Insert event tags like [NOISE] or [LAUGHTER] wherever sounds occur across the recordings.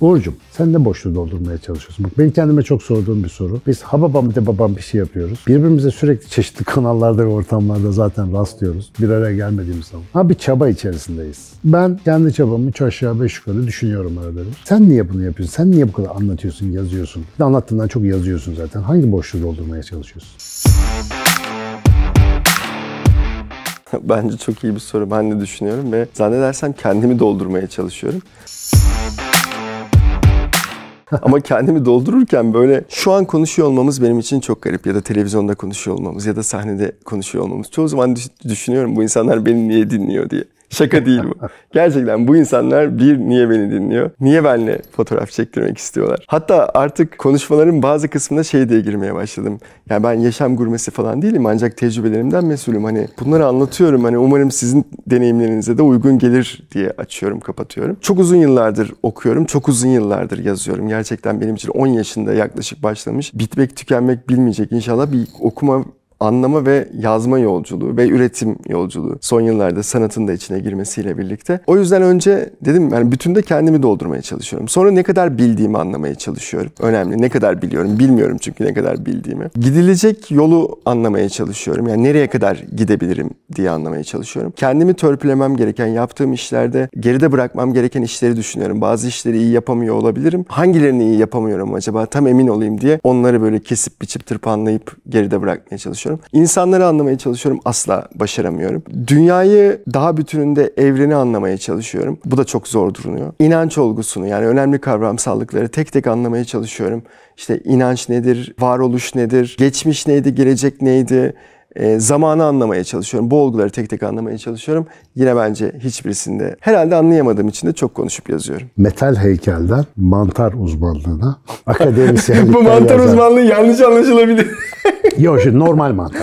Uğur'cum sen ne boşluğu doldurmaya çalışıyorsun? Bak benim kendime çok sorduğum bir soru. Biz ha babam de babam bir şey yapıyoruz. Birbirimize sürekli çeşitli kanallarda ve ortamlarda zaten rastlıyoruz. Bir araya gelmediğimiz zaman. Ha bir çaba içerisindeyiz. Ben kendi çabamı üç aşağı beş yukarı düşünüyorum arada. Sen niye bunu yapıyorsun? Sen niye bu kadar anlatıyorsun, yazıyorsun? Bir de anlattığından çok yazıyorsun zaten. Hangi boşluğu doldurmaya çalışıyorsun? [LAUGHS] Bence çok iyi bir soru. Ben de düşünüyorum ve zannedersem kendimi doldurmaya çalışıyorum. [LAUGHS] Ama kendimi doldururken böyle şu an konuşuyor olmamız benim için çok garip. Ya da televizyonda konuşuyor olmamız ya da sahnede konuşuyor olmamız. Çoğu zaman düş- düşünüyorum bu insanlar beni niye dinliyor diye. Şaka değil bu. [LAUGHS] Gerçekten bu insanlar bir niye beni dinliyor? Niye benimle fotoğraf çektirmek istiyorlar? Hatta artık konuşmaların bazı kısmında şey diye girmeye başladım. Yani ben yaşam gurmesi falan değilim ancak tecrübelerimden mesulüm. Hani bunları anlatıyorum. Hani umarım sizin deneyimlerinize de uygun gelir diye açıyorum, kapatıyorum. Çok uzun yıllardır okuyorum. Çok uzun yıllardır yazıyorum. Gerçekten benim için 10 yaşında yaklaşık başlamış. Bitmek, tükenmek bilmeyecek inşallah bir okuma anlama ve yazma yolculuğu ve üretim yolculuğu son yıllarda sanatın da içine girmesiyle birlikte. O yüzden önce dedim yani bütünde kendimi doldurmaya çalışıyorum. Sonra ne kadar bildiğimi anlamaya çalışıyorum. Önemli. Ne kadar biliyorum. Bilmiyorum çünkü ne kadar bildiğimi. Gidilecek yolu anlamaya çalışıyorum. Yani nereye kadar gidebilirim diye anlamaya çalışıyorum. Kendimi törpülemem gereken, yaptığım işlerde geride bırakmam gereken işleri düşünüyorum. Bazı işleri iyi yapamıyor olabilirim. Hangilerini iyi yapamıyorum acaba? Tam emin olayım diye onları böyle kesip biçip tırpanlayıp geride bırakmaya çalışıyorum. İnsanları anlamaya çalışıyorum. Asla başaramıyorum. Dünyayı daha bütününde evreni anlamaya çalışıyorum. Bu da çok zor duruyor. İnanç olgusunu yani önemli kavramsallıkları tek tek anlamaya çalışıyorum. İşte inanç nedir, varoluş nedir, geçmiş neydi, gelecek neydi, e, zamanı anlamaya çalışıyorum. Bu olguları tek tek anlamaya çalışıyorum. Yine bence hiçbirisinde herhalde anlayamadığım için de çok konuşup yazıyorum. Metal heykelden mantar uzmanlığına [LAUGHS] akademisyenlikten Bu mantar yazan- uzmanlığı yanlış anlaşılabilir. Yok şimdi normal mantar.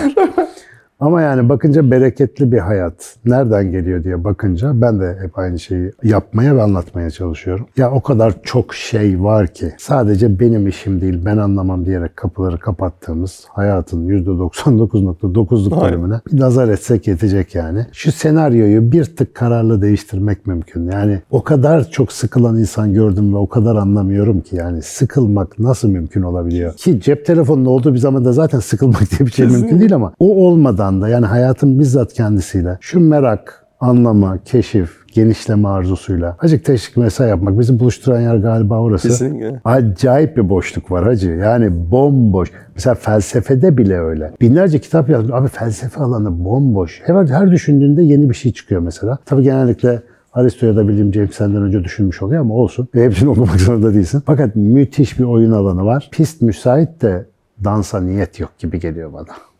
Ama yani bakınca bereketli bir hayat nereden geliyor diye bakınca ben de hep aynı şeyi yapmaya ve anlatmaya çalışıyorum. Ya o kadar çok şey var ki sadece benim işim değil ben anlamam diyerek kapıları kapattığımız hayatın %99.9'luk Aynen. bölümüne bir nazar etsek yetecek yani. Şu senaryoyu bir tık kararlı değiştirmek mümkün. Yani o kadar çok sıkılan insan gördüm ve o kadar anlamıyorum ki yani sıkılmak nasıl mümkün olabiliyor? Ki cep telefonunun olduğu bir zamanda zaten sıkılmak diye bir şey Kesinlikle. mümkün değil ama o olmadan da yani hayatın bizzat kendisiyle şu merak, anlama, keşif, genişleme arzusuyla acık teşvik mesai yapmak bizi buluşturan yer galiba orası. Kesinlikle. Acayip bir boşluk var hacı. Yani bomboş. Mesela felsefede bile öyle. Binlerce kitap yazmış. Abi felsefe alanı bomboş. Her, her düşündüğünde yeni bir şey çıkıyor mesela. Tabii genellikle Aristo'ya da bildiğim James senden önce düşünmüş oluyor ama olsun. Ve hepsini [LAUGHS] okumak zorunda değilsin. Fakat müthiş bir oyun alanı var. Pist müsait de dansa niyet yok gibi geliyor bana.